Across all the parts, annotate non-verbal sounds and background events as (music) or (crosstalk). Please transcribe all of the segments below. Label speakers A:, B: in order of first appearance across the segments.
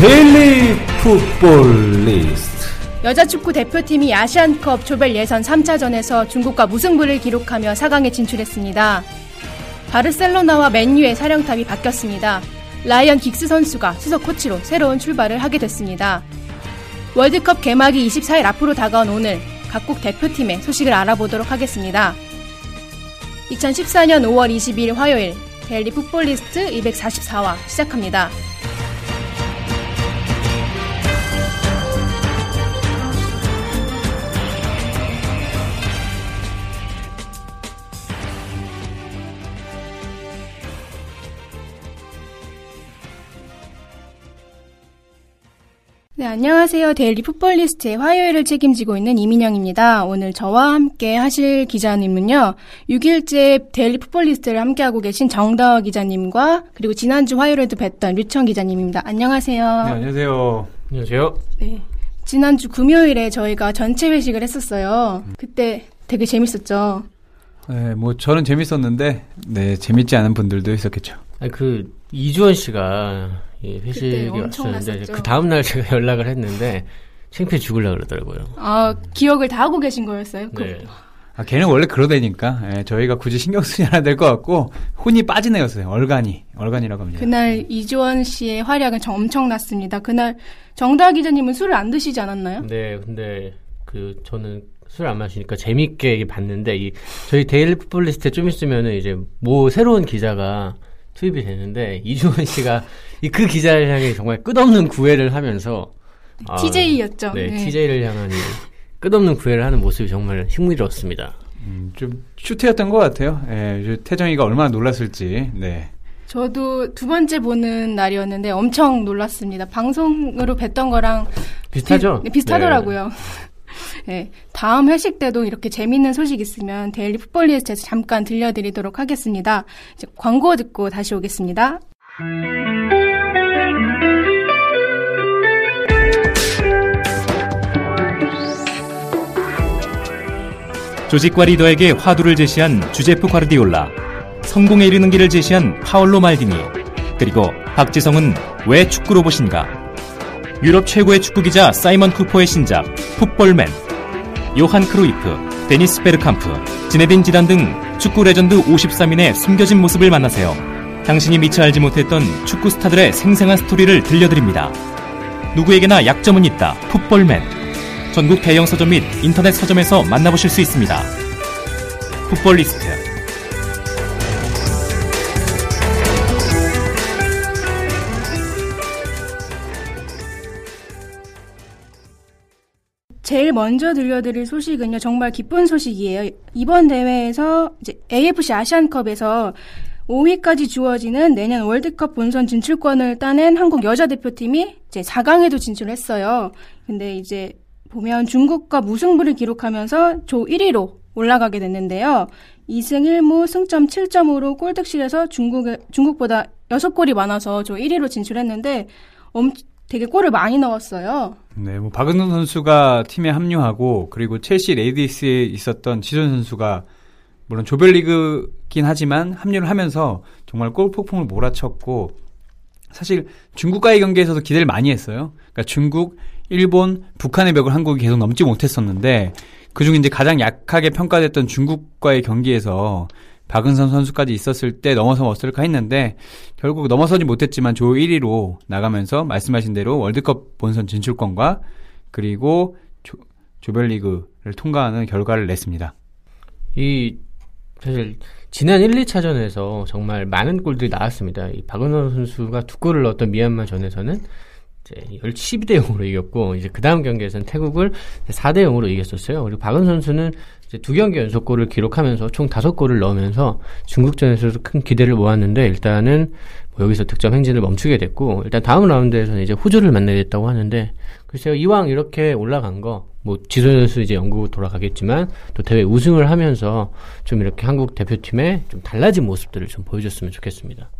A: 데일리 풋볼 리스트
B: 여자 축구 대표팀이 아시안컵 조별 예선 3차전에서 중국과 무승부를 기록하며 4강에 진출했습니다. 바르셀로나와 맨유의 사령탑이 바뀌었습니다. 라이언 긱스 선수가 수석 코치로 새로운 출발을 하게 됐습니다. 월드컵 개막이 24일 앞으로 다가온 오늘 각국 대표팀의 소식을 알아보도록 하겠습니다. 2014년 5월 22일 화요일 데일리 풋볼리스트 244화 시작합니다. 네, 안녕하세요. 데일리 풋볼리스트의 화요일을 책임지고 있는 이민영입니다. 오늘 저와 함께 하실 기자님은요, 6일째 데일리 풋볼리스트를 함께하고 계신 정다워 기자님과, 그리고 지난주 화요일에도 뵀던 류청 기자님입니다. 안녕하세요.
A: 네, 안녕하세요
C: 안녕하세요.
B: 네. 지난주 금요일에 저희가 전체 회식을 했었어요. 그때 되게 재밌었죠.
A: 네, 뭐 저는 재밌었는데 네 재밌지 않은 분들도 있었겠죠
C: 아니, 그, 이주원 씨가 이 회식에
B: 엄청
C: 왔었는데. 그 다음 날 제가 (laughs) 연락을 했는데, 창피해 죽으려고 그러더라고요.
B: 아, 기억을 다 하고 계신 거였어요? 그-
C: 네.
A: 아, 걔는 원래 그러다니까 예, 저희가 굳이 신경 쓰지 않아야 될 것 같고 혼이 빠진 애였어요 얼간이 얼간이라고 합니다
B: 그날 이주원 씨의 활약은 정 엄청났습니다. 그날 정다워 기자님은 술을 안 드시지 않았나요?
C: 네, 근데, 그, 저는 술 안 마시니까 재밌게 봤는데, 이, 저희 데일리 풋볼리스트에 좀 있으면은 이제, 뭐, 새로운 기자가 투입이 되는데, 이주원 씨가 이그 기자를 향해 정말 끝없는 구애를 하면서, 아,
B: TJ였죠.
C: 네, TJ를 향한 이 끝없는 구애를 하는 모습이 정말 흥미로웠습니다.
A: 음, 좀 슈트였던 것 같아요 예, 저 태정이가 얼마나 놀랐을지 네
B: 저도 두 번째 보는 날이었는데 엄청 놀랐습니다. 방송으로 뵀던 거랑
C: 비슷하죠?
B: 비, 네, 비슷하더라고요. 네, (laughs) 다음 회식 때도 이렇게 재밌는 소식 있으면 데일리 풋볼리스트에서 잠깐 들려드리도록 하겠습니다. 이제 광고 듣고 다시 오겠습니다.
D: 조직과 리더에게 화두를 제시한 주제프 과르디올라, 성공에 이르는 길을 제시한 파올로 말디니, 그리고 박지성은 왜 축구 로봇인가? 유럽 최고의 축구 기자 사이먼 쿠퍼의 신작 풋볼맨, 요한 크루이프, 데니스 베르캄프, 지네딘 지단 등 축구 레전드 53인의 숨겨진 모습을 만나세요. 당신이 미처 알지 못했던 축구 스타들의 생생한 스토리를 들려드립니다. 누구에게나 약점은 있다. 풋볼맨. 전국 대형 서점 및 인터넷 서점에서 만나보실 수 있습니다. 풋볼리스트
B: 제일 먼저 들려드릴 소식은요, 정말 기쁜 소식이에요. 이번 대회에서 이제 AFC 아시안컵에서 5위까지 주어지는 내년 월드컵 본선 진출권을 따낸 한국 여자 대표팀이 이제 4강에도 진출했어요. 근데 이제 보면 중국과 무승부를 기록하면서 조 1위로 올라가게 됐는데요. 2승 1무 승점 7점으로 골득실에서 중국 중국보다 6골이 많아서 조 1위로 진출했는데 엄, 되게 골을 많이 넣었어요.
A: 네, 뭐 박은호 선수가 팀에 합류하고 그리고 첼시 레이디스에 있었던 지선 선수가 물론 조별리그긴 하지만 합류를 하면서 정말 골 폭풍을 몰아쳤고 사실 중국과의 경기에서도 기대를 많이 했어요. 그러니까 중국, 일본, 북한의 벽을 한국이 계속 넘지 못했었는데 그중 이제 가장 약하게 평가됐던 중국과의 경기에서 박은선 선수까지 있었을 때 넘어서면 어떨까 했는데 결국 넘어서지 못했지만 조 1위로 나가면서 말씀하신 대로 월드컵 본선 진출권과 그리고 조, 조별리그를 통과하는 결과를 냈습니다.
C: 이 사실 지난 1, 2차전에서 정말 많은 골들이 나왔습니다. 이 박은호 선수가 두 골을 넣었던 미얀마 전에서는 이제 12대 0으로 이겼고 이제 그 다음 경기에서는 태국을 4대 0으로 이겼었어요. 그리고 박은 선수는 이제 두 경기 연속 골을 기록하면서 총 다섯 골을 넣으면서 중국전에서도 큰 기대를 모았는데 일단은 뭐 여기서 득점 행진을 멈추게 됐고 일단 다음 라운드에서는 이제 호주를 만나겠다고 하는데 글쎄요 이왕 이렇게 올라간 거 뭐 지소 선수 이제 영국 돌아가겠지만 또 대회 우승을 하면서 좀 이렇게 한국 대표팀의 좀 달라진 모습들을 좀 보여줬으면 좋겠습니다.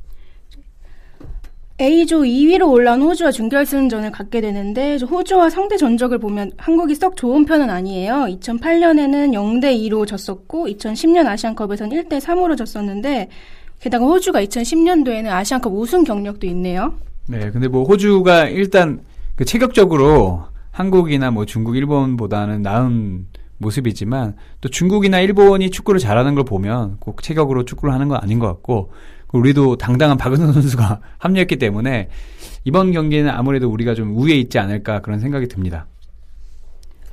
B: A조 2위로 올라온 호주와 준결승전을 갖게 되는데 호주와 상대 전적을 보면 한국이 썩 좋은 편은 아니에요. 2008년에는 0대 2로 졌었고 2010년 아시안컵에서는 1대 3으로 졌었는데 게다가 호주가 2010년도에는 아시안컵 우승 경력도 있네요.
A: 네, 근데 뭐 호주가 일단 그 체격적으로 한국이나 뭐 중국, 일본보다는 나은 모습이지만 또 중국이나 일본이 축구를 잘하는 걸 보면 꼭 체격으로 축구를 하는 건 아닌 것 같고 우리도 당당한 박은선 선수가 (laughs) 합류했기 때문에 이번 경기는 아무래도 우리가 좀 우위에 있지 않을까 그런 생각이 듭니다.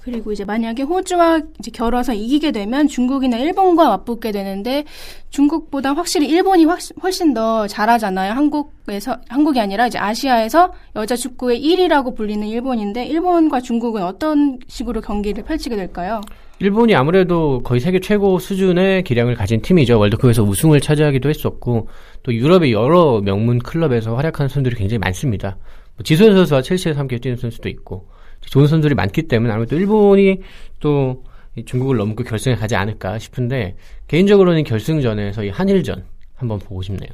B: 그리고 이제 만약에 호주와 이제 겨뤄서 이기게 되면 중국이나 일본과 맞붙게 되는데 중국보다 확실히 일본이 훨씬 더 잘하잖아요. 한국에서 한국이 아니라 이제 아시아에서 여자 축구의 1위라고 불리는 일본인데 일본과 중국은 어떤 식으로 경기를 펼치게 될까요?
C: 일본이 아무래도 거의 세계 최고 수준의 기량을 가진 팀이죠. 월드컵에서 우승을 차지하기도 했었고 또 유럽의 여러 명문 클럽에서 활약하는 선수들이 굉장히 많습니다. 뭐 지소연 선수와 첼시에서 함께 뛰는 선수도 있고 좋은 선수들이 많기 때문에 아무래도 일본이 또 중국을 넘고 결승에 가지 않을까 싶은데 개인적으로는 결승전에서 이 한일전 한번 보고 싶네요.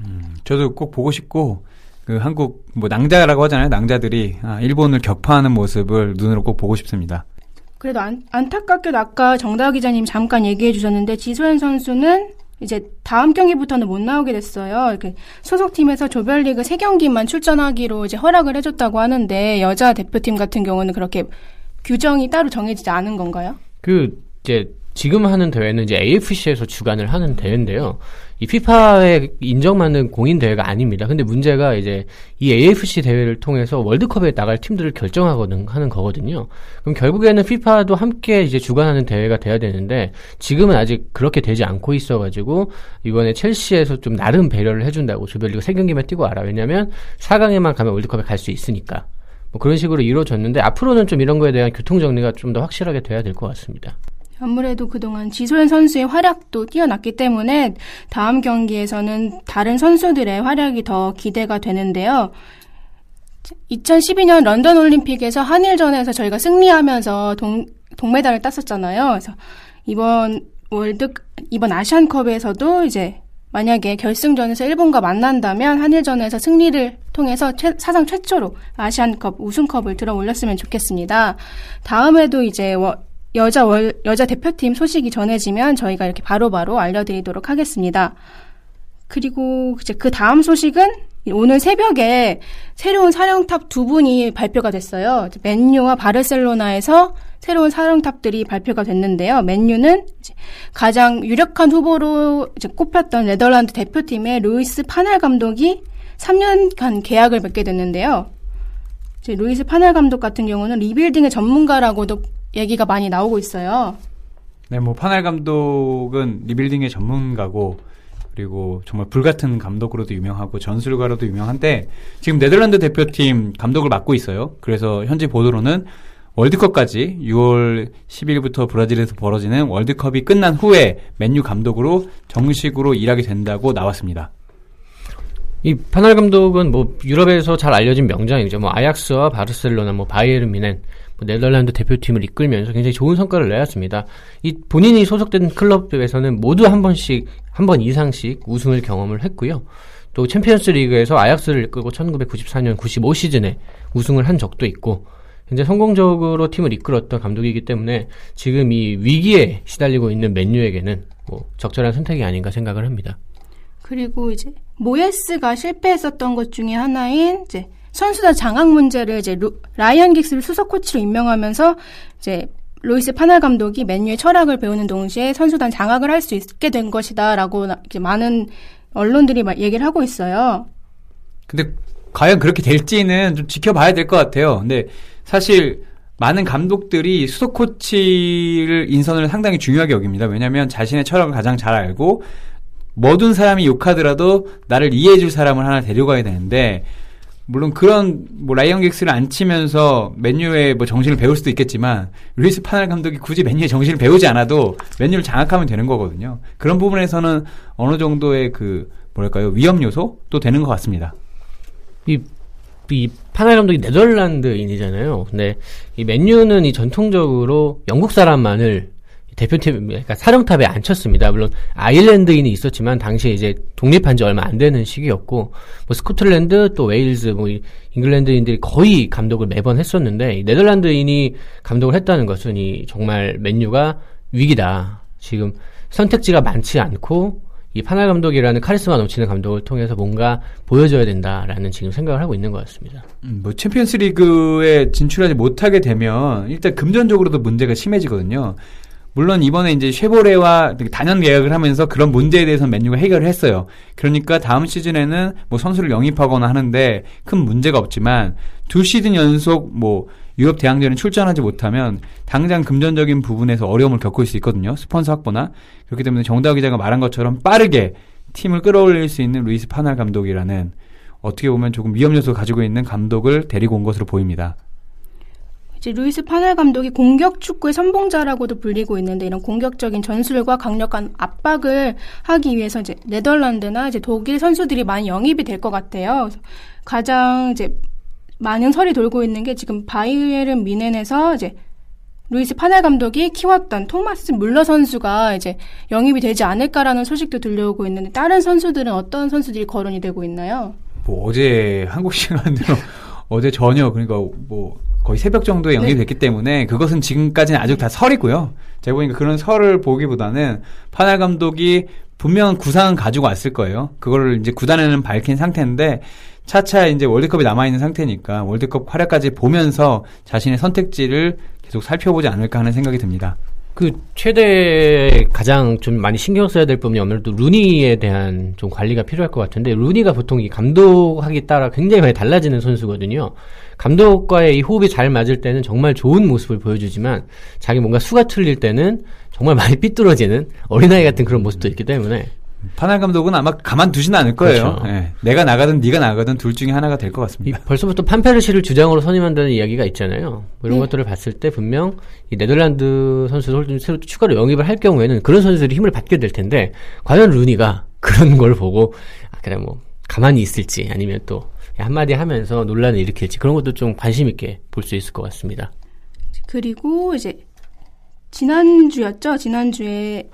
A: 음, 저도 꼭 보고 싶고 그 한국 뭐 낭자라고 하잖아요. 낭자들이 아, 일본을 격파하는 모습을 눈으로 꼭 보고 싶습니다.
B: 그래도 안, 안타깝게도 아까 정다우 기자님 잠깐 얘기해 주셨는데 지소연 선수는 이제 다음 경기부터는 못 나오게 됐어요. 이렇게 소속팀에서 조별리그 3경기만 출전하기로 이제 허락을 해줬다고 하는데 여자 대표팀 같은 경우는 그렇게 규정이 따로 정해지지 않은 건가요?
C: 그 이제 지금 하는 대회는 이제 AFC에서 주관을 하는 대회인데요. 이 피파에 인정받는 공인 대회가 아닙니다. 근데 문제가 이제 이 AFC 대회를 통해서 월드컵에 나갈 팀들을 결정하거든 하는 거거든요. 그럼 결국에는 피파도 함께 이제 주관하는 대회가 돼야 되는데 지금은 아직 그렇게 되지 않고 있어가지고 이번에 첼시에서 좀 나름 배려를 해준다고 조별리그 세 경기만 뛰고 알아. 왜냐면 4강에만 가면 월드컵에 갈 수 있으니까. 뭐 그런 식으로 이루어졌는데 앞으로는 좀 이런 거에 대한 교통 정리가 좀 더 확실하게 돼야 될 것 같습니다.
B: 아무래도 그동안 지소연 선수의 활약도 뛰어났기 때문에 다음 경기에서는 다른 선수들의 활약이 더 기대가 되는데요. 2012년 런던 올림픽에서 한일전에서 저희가 승리하면서 동, 동메달을 땄었잖아요. 그래서 이번 월드 이번 아시안컵에서도 이제 만약에 결승전에서 일본과 만난다면 한일전에서 승리를 통해서 최, 사상 최초로 아시안컵 우승컵을 들어 올렸으면 좋겠습니다. 다음에도 이제 여자 월, 여자 대표팀 소식이 전해지면 저희가 이렇게 바로바로 바로 알려드리도록 하겠습니다. 그리고 이제 그 다음 소식은 오늘 새벽에 새로운 사령탑 두 분이 발표가 됐어요. 맨유와 바르셀로나에서 새로운 사령탑들이 발표가 됐는데요. 맨유는 가장 유력한 후보로 꼽혔던 네덜란드 대표팀의 루이스 판할 감독이 3년간 계약을 맺게 됐는데요. 루이스 판할 감독 같은 경우는 rebuilding의 전문가라고도 얘기가 많이 나오고 있어요.
A: 네, 뭐 파날 감독은 리빌딩의 전문가고 그리고 정말 불같은 감독으로도 유명하고 전술가로도 유명한데 지금 네덜란드 대표팀 감독을 맡고 있어요. 그래서 현재 보도로는 월드컵까지 6월 10일부터 브라질에서 벌어지는 월드컵이 끝난 후에 맨유 감독으로 정식으로 일하게 된다고 나왔습니다.
C: 이 파날 감독은 뭐 유럽에서 잘 알려진 명장이죠. 뭐 아약스와 바르셀로나, 뭐 바이에른 미넨 뭐 네덜란드 대표팀을 이끌면서 굉장히 좋은 성과를 내었습니다. 이 본인이 소속된 클럽에서는 모두 한 번씩 한 번 이상씩 우승을 경험을 했고요. 또 챔피언스 리그에서 아약스를 이끌고 1994년 95 시즌에 우승을 한 적도 있고 현재 성공적으로 팀을 이끌었던 감독이기 때문에 지금 이 위기에 시달리고 있는 맨유에게는 뭐 적절한 선택이 아닌가 생각을 합니다.
B: 그리고 이제 모예스가 실패했었던 것 중에 하나인 이제 선수단 장악 문제를 이제 루, 라이언 긱스를 수석 코치로 임명하면서 이제 로이스 파날 감독이 맨유의 철학을 배우는 동시에 선수단 장악을 할 수 있게 된 것이다라고 이제 많은 언론들이 막 얘기를 하고 있어요.
A: 근데 과연 그렇게 될지는 좀 지켜봐야 될 것 같아요. 근데 사실 많은 감독들이 수석 코치를 인선을 상당히 중요하게 여깁니다. 왜냐하면 자신의 철학을 가장 잘 알고 모든 사람이 욕하더라도 나를 이해해줄 사람을 하나 데려가야 되는데 물론 그런 뭐 라이언 긱스를 앉히면서 맨유의 뭐 정신을 배울 수도 있겠지만 루이스 판할 감독이 굳이 맨유의 정신을 배우지 않아도 맨유를 장악하면 되는 거거든요. 그런 부분에서는 어느 정도의 그 뭐랄까요 위험 요소도 되는 것 같습니다.
C: 이, 이 판할 감독이 네덜란드인이잖아요. 근데 이 맨유는 이 전통적으로 영국 사람만을 대표팀, 그러니까 사령탑에 앉혔습니다. 물론 아일랜드인이 있었지만 당시에 이제 독립한 지 얼마 안 되는 시기였고, 뭐 스코틀랜드 또 웨일즈, 뭐 잉글랜드인들이 거의 감독을 매번 했었는데 네덜란드인이 감독을 했다는 것은 이 정말 맨유가 위기다. 지금 선택지가 많지 않고 이 판할 감독이라는 카리스마 넘치는 감독을 통해서 뭔가 보여줘야 된다라는 지금 생각을 하고 있는 것 같습니다.
A: 음, 뭐 챔피언스 리그에 진출하지 못하게 되면 일단 금전적으로도 문제가 심해지거든요. 물론 이번에 이제 쉐보레와 단연 계약을 하면서 그런 문제에 대해서 맨유가 해결을 했어요. 그러니까 다음 시즌에는 뭐 선수를 영입하거나 하는데 큰 문제가 없지만 두 시즌 연속 뭐 유럽 대항전에 출전하지 못하면 당장 금전적인 부분에서 어려움을 겪을 수 있거든요. 스폰서 확보나 그렇기 때문에 정다우 기자가 말한 것처럼 빠르게 팀을 끌어올릴 수 있는 루이스 파날 감독이라는 어떻게 보면 조금 위험 요소 가지고 있는 감독을 데리고 온 것으로 보입니다.
B: 이제 루이스 판할 감독이 공격 축구의 선봉자라고도 불리고 있는데 이런 공격적인 전술과 강력한 압박을 하기 위해서 이제 네덜란드나 이제 독일 선수들이 많이 영입이 될 것 같아요. 가장 이제 많은 설이 돌고 있는 게 지금 바이에른 뮌헨에서 이제 루이스 판할 감독이 키웠던 토마스 뮐러 선수가 이제 영입이 되지 않을까라는 소식도 들려오고 있는데 다른 선수들은 어떤 선수들이 거론이 되고 있나요?
A: 뭐 어제 한국 시간으로 (laughs) 어제 저녁 그러니까 뭐 거의 새벽 정도에 영입이 됐기 때문에 그것은 지금까지는 아직 다 설이고요. 제가 보니까 그런 설을 보기보다는 파날 감독이 분명 구상은 가지고 왔을 거예요. 그거를 이제 구단에는 밝힌 상태인데 차차 이제 월드컵이 남아 있는 상태니까 월드컵 활약까지 보면서 자신의 선택지를 계속 살펴보지 않을까 하는 생각이 듭니다.
C: 그 최대 가장 좀 많이 신경 써야 될 부분이 아무래도 루니에 대한 좀 관리가 필요할 것 같은데 루니가 보통 이 감독하기 따라 굉장히 많이 달라지는 선수거든요. 감독과의 이 호흡이 잘 맞을 때는 정말 좋은 모습을 보여주지만 자기 뭔가 수가 틀릴 때는 정말 많이 삐뚤어지는 어린아이 같은 그런 모습도 있기 때문에
A: 파날 감독은 아마 가만두지는 않을 거예요.
C: 그렇죠.
A: 예. 내가 나가든 네가 나가든 둘 중에 하나가
C: 될것이
A: 같습니다.
C: 벌써부터 판페르시를 주장으로 선임한다는 이야기가 있잖아요. 뭐 이런
B: 네.
C: 것들을 봤을 때 분명 이 네덜란드 선수들 좀 새로 추가로 영입을 할 경우에는 그런 선수들이 힘을 받게 될 텐데 과연 루니가 그런 걸 보고 아, 그래 뭐 가만히 있을지 아니면 또 한마디 하면서 논란을 일으킬지 그런 것도 좀 관심 있게 볼 수 있을 것 같습니다.
B: 그리고 이제 지난주였죠. 지난주에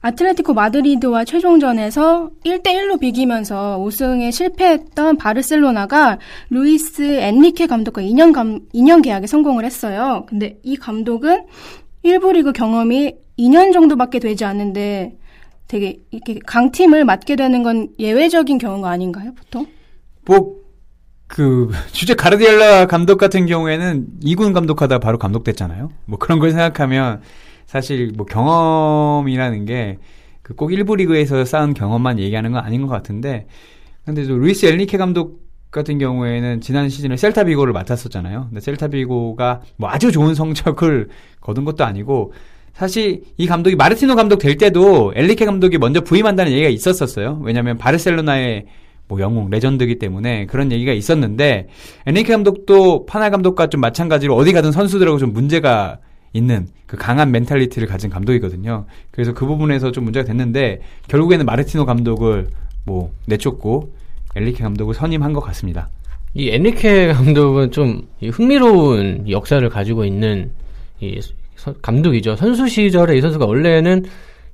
B: 아틀레티코 마드리드와 최종전에서 1대1로 비기면서 우승에 실패했던 바르셀로나가 루이스 엔리케 감독과 2년, 감, 2년 계약에 성공을 했어요. 근데 이 감독은 1부 리그 경험이 2년 정도밖에 되지 않는데 되게 이렇게 강팀을 맡게 되는 건 예외적인 경우가 아닌가요, 보통?
A: 뭐, 그, (laughs) 주제 가르디엘라 감독 같은 경우에는 2군 감독하다 바로 감독됐잖아요. 뭐 그런 걸 생각하면 사실 뭐 경험이라는 게 그꼭 1부 리그에서 쌓은 경험만 얘기하는 건 아닌 것 같은데 근데 또 루이스 엘리케 감독 같은 경우에는 지난 시즌에 셀타 비고를 맡았었잖아요. 근데 셀타 비고가 뭐 아주 좋은 성적을 거둔 것도 아니고 사실 이 감독이 마르티노 감독 될 때도 엔리케 감독이 먼저 부임한다는 얘기가 있었었어요. 왜냐하면 바르셀로나의 뭐 영웅 legend이기 때문에 그런 얘기가 있었는데 엔리케 감독도 판할 감독과 좀 마찬가지로 어디 가든 선수들하고 좀 문제가 있는 그 강한 mentality를 가진 감독이거든요. 그래서 그 부분에서 좀 문제가 됐는데 결국에는 마르티노 감독을 뭐 내쫓고 엔리케 감독을 선임한 것 같습니다.
C: 이 엔리케 감독은 좀이 흥미로운 역사를 가지고 있는 이 서- 감독이죠. 선수 시절에 이 선수가 원래는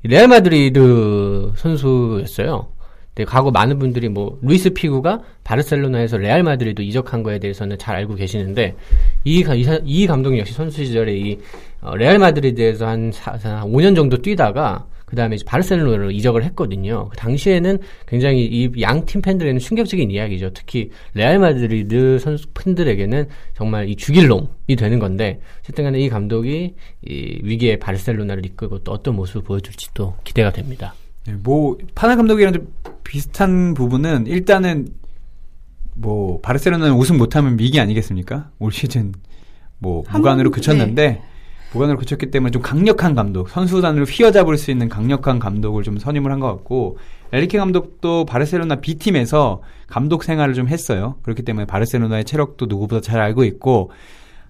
C: 이 레알 마드리드 선수였어요. 근데 과거 많은 분들이 뭐 루이스 피구가 바르셀로나에서 레알 마드리드 이적한 거에 대해서는 잘 알고 계시는데 이, 가- 이, 사- 이 감독이 역시 선수 시절에 이 어, 레알 마드리드에서 한, 사, 한 5년 정도 뛰다가 그 다음에 바르셀로나로 이적을 했거든요. 그 당시에는 굉장히 이 양 팀 팬들에게는 충격적인 이야기죠. 특히 레알 마드리드 선수 팬들에게는 정말 이 죽일 놈이 되는 건데 어쨌든 간에 이 감독이 이 위기의 바르셀로나를 이끌고 또 어떤 모습을 보여줄지 또 기대가 됩니다.
A: 네, 뭐 파나 감독이랑 좀 비슷한 부분은 일단은 뭐 바르셀로나는 우승 못하면 위기 아니겠습니까? 올 시즌
B: 뭐한
A: 무관으로
B: 번-
A: 그쳤는데
B: 네.
A: 무관으로 그쳤기 때문에 좀 강력한 감독, 선수단을 휘어잡을 수 있는 강력한 감독을 좀 선임을 한 것 같고 에리케 감독도 바르셀로나 B 팀에서 감독 생활을 좀 했어요. 그렇기 때문에 바르셀로나의 체력도 누구보다 잘 알고 있고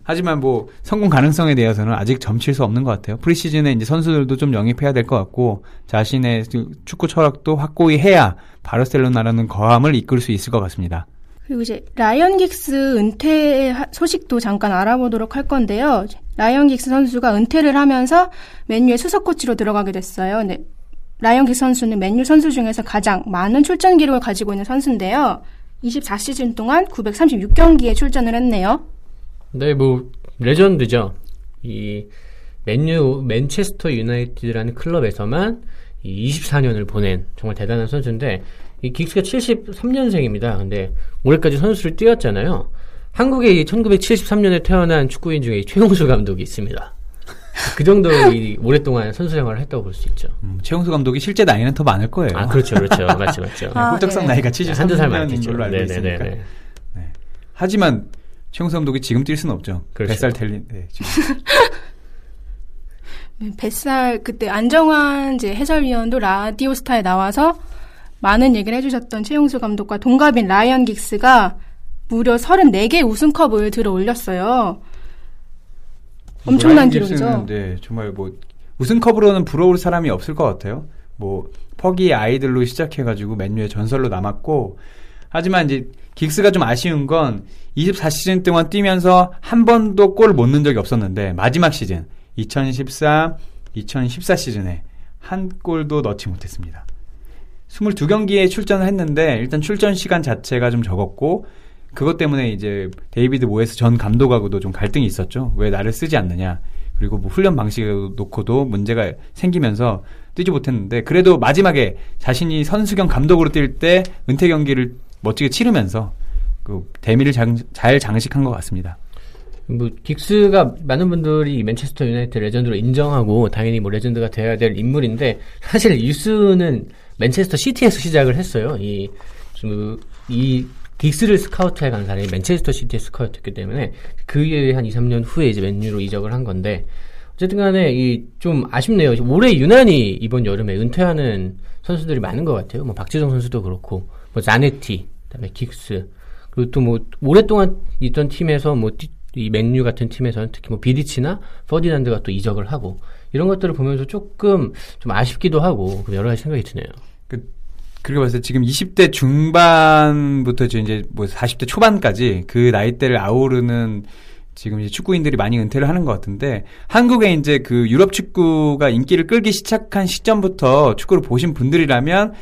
A: 하지만 뭐 성공 가능성에 대해서는 아직 점칠 수 없는 것 같아요. 프리시즌에 이제 선수들도 좀 영입해야 될 것 같고 자신의 축구 철학도 확고히 해야 바르셀로나라는 거함을 이끌 수 있을 것 같습니다.
B: 그리고 이제 라이언 긱스 은퇴 하- 소식도 잠깐 알아보도록 할 건데요. 라이언 긱스 선수가 은퇴를 하면서 맨유의 수석 코치로 들어가게 됐어요. 네. 라이언 긱스 선수는 맨유 선수 중에서 가장 많은 출전 기록을 가지고 있는 선수인데요. 24시즌 동안 936경기에 출전을 했네요.
C: 네, 뭐 레전드죠. 이 맨유 맨체스터 유나이티드라는 클럽에서만 이 24년을 보낸 정말 대단한 선수인데 이 긱스가 73년생입니다. 근데 올해까지 선수를 뛰었잖아요. 한국에 이 1973년에 태어난 축구인 중에 이 최용수 감독이 있습니다. 그 정도로 이 오랫동안 선수 생활을 했다고 볼 수 있죠.
A: 음, 최용수 감독이 실제 나이는 더 많을 거예요.
C: 아, 그렇죠, 그렇죠. 맞죠, 맞죠.
B: 아,
A: 꿀떡상
B: 네.
A: 나이가
C: 한두 살
A: 73년인
C: 많겠죠.
A: 걸로 알고 있으니까.
C: 네네네.
A: 하지만 최용수 감독이 지금 뛸 수는 없죠.
C: 그렇죠.
A: 뱃살 텔린. 네, 지금.
B: 네, (laughs) 뱃살 그때 안정환 이제 해설위원도 라디오스타에 나와서 많은 얘기를 해주셨던 최용수 감독과 동갑인 라이언 긱스가 무려 34개 우승컵을 들어 올렸어요. 엄청난 기록이죠.
A: 깁스는, 네, 정말 뭐 우승컵으로는 부러울 사람이 없을 것 같아요. 뭐 퍼기 아이들로 시작해가지고 맨유의 전설로 남았고 하지만 이제 긱스가 좀 아쉬운 건 24시즌 동안 뛰면서 한 번도 골을 못 넣은 적이 없었는데 마지막 시즌 2013, 2014 시즌에 한 골도 넣지 못했습니다. 22경기에 출전을 했는데 일단 출전 시간 자체가 좀 적었고 그것 때문에 이제 데이비드 모예스 전 감독하고도 좀 갈등이 있었죠. 왜 나를 쓰지 않느냐. 그리고 뭐 훈련 방식을 놓고도 문제가 생기면서 뛰지 못했는데 그래도 마지막에 자신이 선수 겸 감독으로 뛸 때 은퇴 경기를 멋지게 치르면서 그 대미를 장- 잘 장식한 것 같습니다.
C: 뭐 긱스가 많은 분들이 맨체스터 유나이티드 legend로 인정하고 당연히 뭐 legend가 돼야 될 인물인데 사실 유스는 맨체스터 시티에서 시작을 했어요. 이, 좀, 이 긱스를 스카우트해 간 사람이 맨체스터 시티의 스카우트였기 때문에 그에 한 2, 3년 후에 이제 맨유로 이적을 한 건데 어쨌든 간에 이 좀 아쉽네요. 올해 유난히 이번 여름에 은퇴하는 선수들이 많은 것 같아요. 뭐 박지성 선수도 그렇고 뭐 자네티, 그다음에 긱스 그리고 또 뭐 오랫동안 있던 팀에서 뭐 이 맨유 같은 팀에서는 특히 뭐 비디치나 퍼디난드가 또 이적을 하고 이런 것들을 보면서 조금 좀 아쉽기도 하고 여러 가지 생각이 드네요.
A: 그렇게 봤을 때 지금 20대 중반부터 이제 뭐 40대 초반까지 그 나이대를 아우르는 지금 이제 축구인들이 많이 은퇴를 하는 것 같은데 한국에 이제 그 유럽 축구가 인기를 끌기 시작한 시점부터 축구를 보신 분들이라면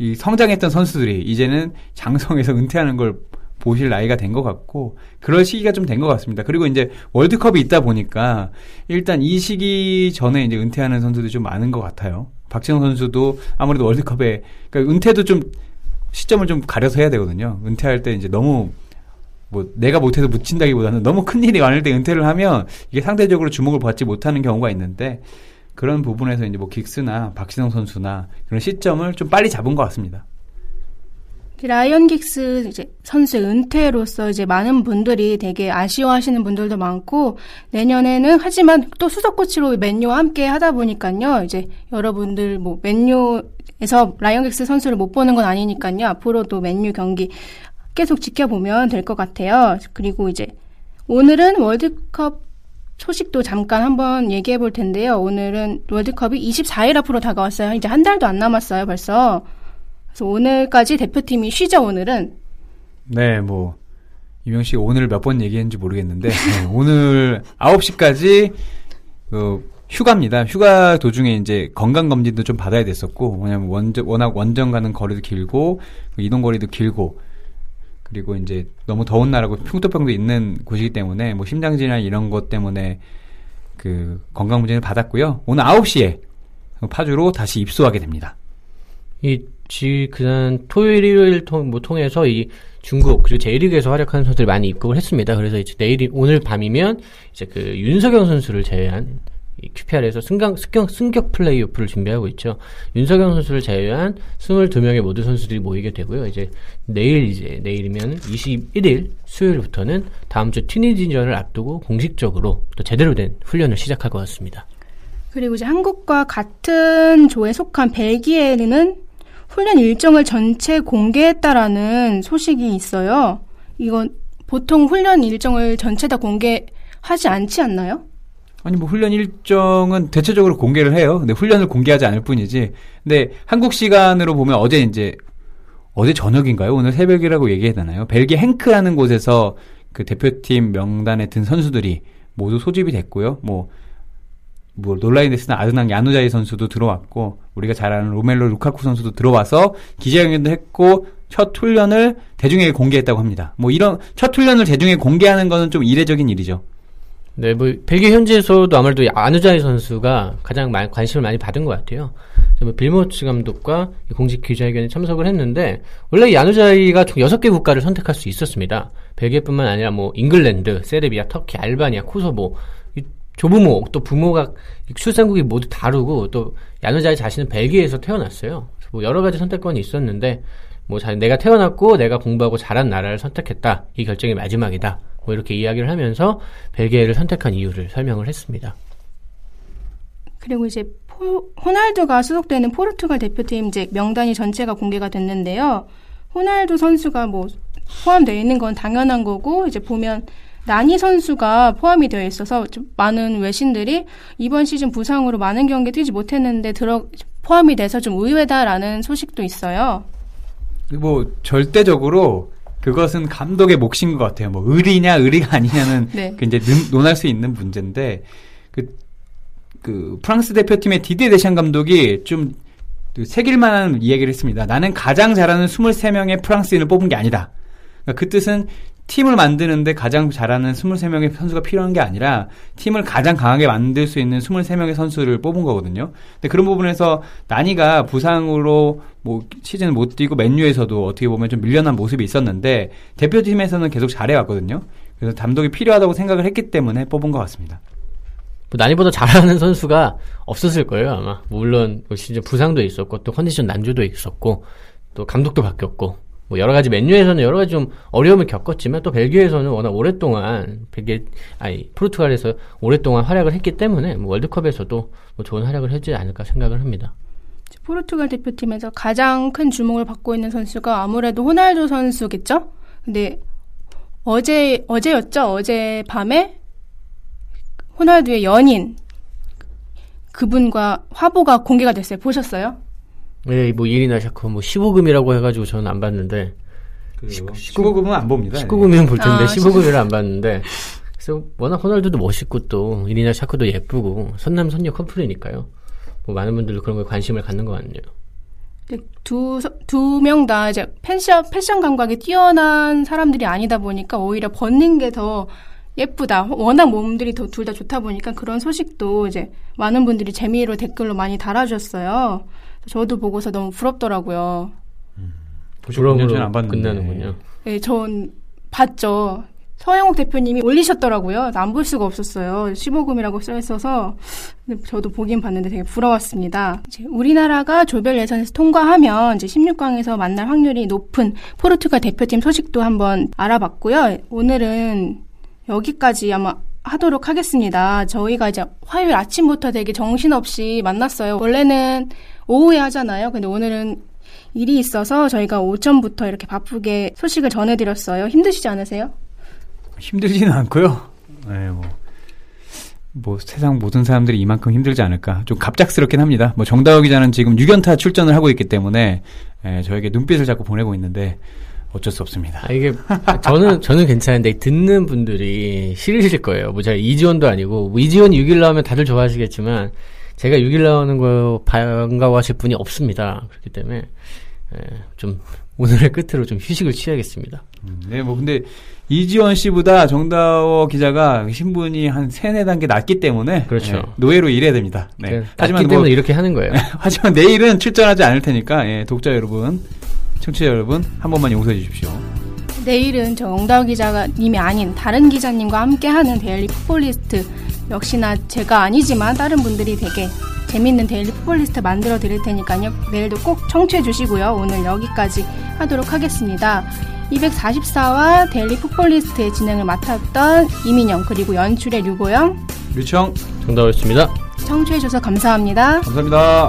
A: 이 성장했던 선수들이 이제는 장성에서 (laughs) 은퇴하는 걸 보실 나이가 된 것 같고 그럴 시기가 좀 된 것 같습니다. 그리고 이제 월드컵이 있다 보니까 일단 이 시기 전에 이제 은퇴하는 선수들이 좀 많은 것 같아요. 박지성 선수도 아무래도 월드컵에 그러니까 은퇴도 좀 시점을 좀 가려서 해야 되거든요. 은퇴할 때 이제 너무 뭐 내가 못해서 묻힌다기보다는 너무 큰 일이 많을 때 은퇴를 하면 이게 상대적으로 주목을 받지 못하는 경우가 있는데 그런 부분에서 이제 뭐 긱스나 박지성 선수나 그런 시점을 좀 빨리 잡은 것 같습니다.
B: 라이언 긱스 이제 선수의 은퇴로서 이제 많은 분들이 되게 아쉬워하시는 분들도 많고 내년에는 하지만 또 수석 코치로 맨유와 함께 하다 보니까요 이제 여러분들 뭐 맨유에서 라이언 긱스 선수를 못 보는 건 아니니까요 앞으로도 맨유 경기 계속 지켜보면 될 것 같아요. 그리고 이제 오늘은 월드컵 소식도 잠깐 한번 얘기해 볼 텐데요. 오늘은 월드컵이 24일 앞으로 다가왔어요. 이제 한 달도 안 남았어요, 벌써. 그래서 오늘까지 대표팀이 쉬죠, 오늘은.
A: 네, 뭐 이명 씨가 오늘 몇 번 얘기했는지 모르겠는데 네, (laughs) 오늘 9시까지 그 휴가입니다. 휴가 도중에 이제 건강 검진도 좀 받아야 됐었고 왜냐면 원전, 워낙 원정 가는 거리도 길고 그 이동 거리도 길고 그리고 이제 너무 더운 나라고 흉터병도 있는 곳이기 때문에 뭐 심장질이나 이런 것 때문에 그 건강 검진을 받았고요. 오늘 9시에 파주로 다시 입소하게 됩니다.
C: 이, 지, 그난 토요일, 일요일 통, 뭐 통해서 이 중국, 그리고 제1리그에서 활약하는 선수들이 많이 입국을 했습니다. 그래서 이제 내일이, 오늘 밤이면 이제 그 윤석영 선수를 제외한 이 QPR에서 승강, 승격, 승격 플레이오프를 준비하고 있죠. 윤석영 선수를 제외한 22명의 모든 선수들이 모이게 되고요. 이제 내일 이제, 내일이면 21일 수요일부터는 다음 주 튀니지전을 앞두고 공식적으로 또 제대로 된 훈련을 시작할 것 같습니다.
B: 그리고 이제 한국과 같은 조에 속한 벨기에는 훈련 일정을 전체 공개했다라는 소식이 있어요. 이건 보통 훈련 일정을 전체 다 공개하지 않지 않나요?
A: 아니 뭐 훈련 일정은 대체적으로 공개를 해요. 근데 훈련을 공개하지 않을 뿐이지. 근데 한국 시간으로 보면 어제 이제 어제 저녁인가요? 오늘 새벽이라고 얘기해야 되나요? 벨기에 행크라는 곳에서 그 대표팀 명단에 든 선수들이 모두 소집이 됐고요. 뭐, 뭐, 놀라인데스나 아드낭 야누자이 선수도 들어왔고, 우리가 잘 아는 로멜로 루카쿠 선수도 들어와서 기자회견도 했고, 첫 훈련을 대중에게 공개했다고 합니다. 뭐 이런 첫 훈련을 대중에게 공개하는 거는 좀 이례적인 일이죠.
C: 네, 뭐 벨기에 현지에서도 아무래도 아누자이 선수가 가장 많이 관심을 많이 받은 것 같아요. 뭐 빌모츠 감독과 공식 기자회견에 참석을 했는데 원래 이 아누자이가 총 6개 국가를 선택할 수 있었습니다. 벨기에뿐만 아니라 뭐 잉글랜드, 세르비아, 터키, 알바니아, 코소보 이 조부모 또 부모가 출생국이 모두 다르고 또 야누자이 자신은 벨기에에서 태어났어요. 뭐 여러 가지 선택권이 있었는데 뭐 내가 태어났고 내가 공부하고 자란 나라를 선택했다. 이 결정이 마지막이다. 뭐 이렇게 이야기를 하면서 벨기에를 선택한 이유를 설명을 했습니다.
B: 그리고 이제 포, 호날두가 소속되는 포르투갈 대표팀 이제 명단이 전체가 공개가 됐는데요. 호날두 선수가 뭐 포함되어 있는 건 당연한 거고 이제 보면 나니 선수가 포함이 되어 있어서 많은 외신들이 이번 시즌 부상으로 많은 경기 뛰지 못했는데 들어 포함이 돼서 좀 의외다라는 소식도 있어요.
A: 뭐 절대적으로 그것은 감독의 몫인 것 같아요. 뭐 의리냐 의리가 (laughs) 아니냐는
B: 네.
A: 그 이제 논할 수 있는 문제인데 그, 그 프랑스 대표팀의 디디에 데샹 감독이 좀 새길만한 이야기를 했습니다. 나는 가장 잘하는 23명의 프랑스인을 뽑은 게 아니다. 그러니까 그 뜻은 팀을 만드는데 가장 잘하는 23명의 선수가 필요한 게 아니라 팀을 가장 강하게 만들 수 있는 23명의 선수를 뽑은 거거든요. 근데 그런 부분에서 나니가 부상으로 뭐 시즌 못 뛰고 맨유에서도 어떻게 보면 좀 밀려난 모습이 있었는데 대표팀에서는 계속 잘해왔거든요. 그래서 감독이 필요하다고 생각을 했기 때문에 뽑은 것 같습니다.
C: 뭐 나니보다 잘하는 선수가 없었을 거예요 아마. 물론 뭐 시즌 부상도 있었고 또 컨디션 난조도 있었고 또 감독도 바뀌었고 뭐 여러 가지 맨유에서는 여러 가지 좀 어려움을 겪었지만 또 벨기에에서는 워낙 오랫동안 벨기에 아니 포르투갈에서 오랫동안 활약을 했기 때문에 뭐 월드컵에서도 뭐 좋은 활약을 하지 않을까 생각을 합니다.
B: 포르투갈 대표팀에서 가장 큰 주목을 받고 있는 선수가 아무래도 호날두 선수겠죠? 근데 어제 어제였죠? 어제 밤에 호날두의 연인 그분과 화보가 공개가 됐어요. 보셨어요?
C: 네, 뭐 이리나 샤크 뭐 15금이라고 해가지고 저는 안 봤는데
A: 19 금은 안 봅니다.
C: 19금이면 볼 텐데
B: 아,
C: 15금을 안 봤는데 그래서 워낙 호날두도 멋있고 또 이리나 샤크도 예쁘고 선남 선녀 커플이니까요. 뭐 많은 분들도 그런 거에 관심을 갖는 것 같네요.
B: 두두 명 다 이제 패션 패션 감각이 뛰어난 사람들이 아니다 보니까 오히려 벗는 게 더 예쁘다. 워낙 몸들이 둘 다 좋다 보니까 그런 소식도 이제 많은 분들이 재미로 댓글로 많이 달아주셨어요. 저도 보고서 너무 부럽더라고요.
A: 음,
C: 부러움으로
A: 안 봤는데.
C: 끝나는군요.
B: 네, 전 봤죠. 서영욱 대표님이 올리셨더라고요. 안 볼 수가 없었어요. 15금이라고 써 있어서 저도 보긴 봤는데 되게 부러웠습니다. 이제 우리나라가 조별 예선에서 통과하면 이제 16강에서 만날 확률이 높은 포르투갈 대표팀 소식도 한번 알아봤고요. 오늘은 여기까지 아마 하도록 하겠습니다. 저희가 이제 화요일 아침부터 되게 정신없이 만났어요. 원래는 오후에 하잖아요. 근데 오늘은 일이 있어서 저희가 오전부터 이렇게 바쁘게 소식을 전해드렸어요. 힘드시지 않으세요?
A: 힘들지는 않고요. 네, 뭐, 뭐 세상 모든 사람들이 이만큼 힘들지 않을까. 좀 갑작스럽긴 합니다. 뭐 정다호 기자는 지금 6연타 출전을 하고 있기 때문에 예, 저에게 눈빛을 자꾸 보내고 있는데 어쩔 수 없습니다.
C: 아, 이게 저는 저는 괜찮은데 듣는 분들이 싫으실 거예요. 뭐 제가 이지원도 아니고 뭐 이지원 6일 나오면 다들 좋아하시겠지만 제가 6일 나오는 거 반가워하실 분이 없습니다. 그렇기 때문에 예, 좀 오늘의 끝으로 좀 휴식을 취하겠습니다.
A: 음, 네, 뭐 근데 이지원 씨보다 정다워 기자가 신분이 한 세네 단계 낮기 때문에
C: 그렇죠.
A: 예, 노예로 일해야 됩니다. 네.
C: 네.
A: 하지만
C: 하지만
A: 뭐,
C: 때문에 이렇게 하는 거예요. (laughs)
A: 하지만 내일은 출전하지 않을 테니까 예, 독자 여러분, 청취자 여러분 한 번만 용서해 주십시오.
B: 내일은 정다우 기자님이 아닌 다른 기자님과 함께하는 데일리 풋볼리스트 역시나 제가 아니지만 다른 분들이 되게 재밌는 데일리 풋볼리스트 만들어 드릴 테니까요. 내일도 꼭 청취해 주시고요. 오늘 여기까지 하도록 하겠습니다. 244화 데일리 풋볼리스트의 진행을 맡았던 이민영 그리고 연출에 류고영
A: 류청
C: 정다우였습니다.
B: 청취해 주셔서 감사합니다.
A: 감사합니다.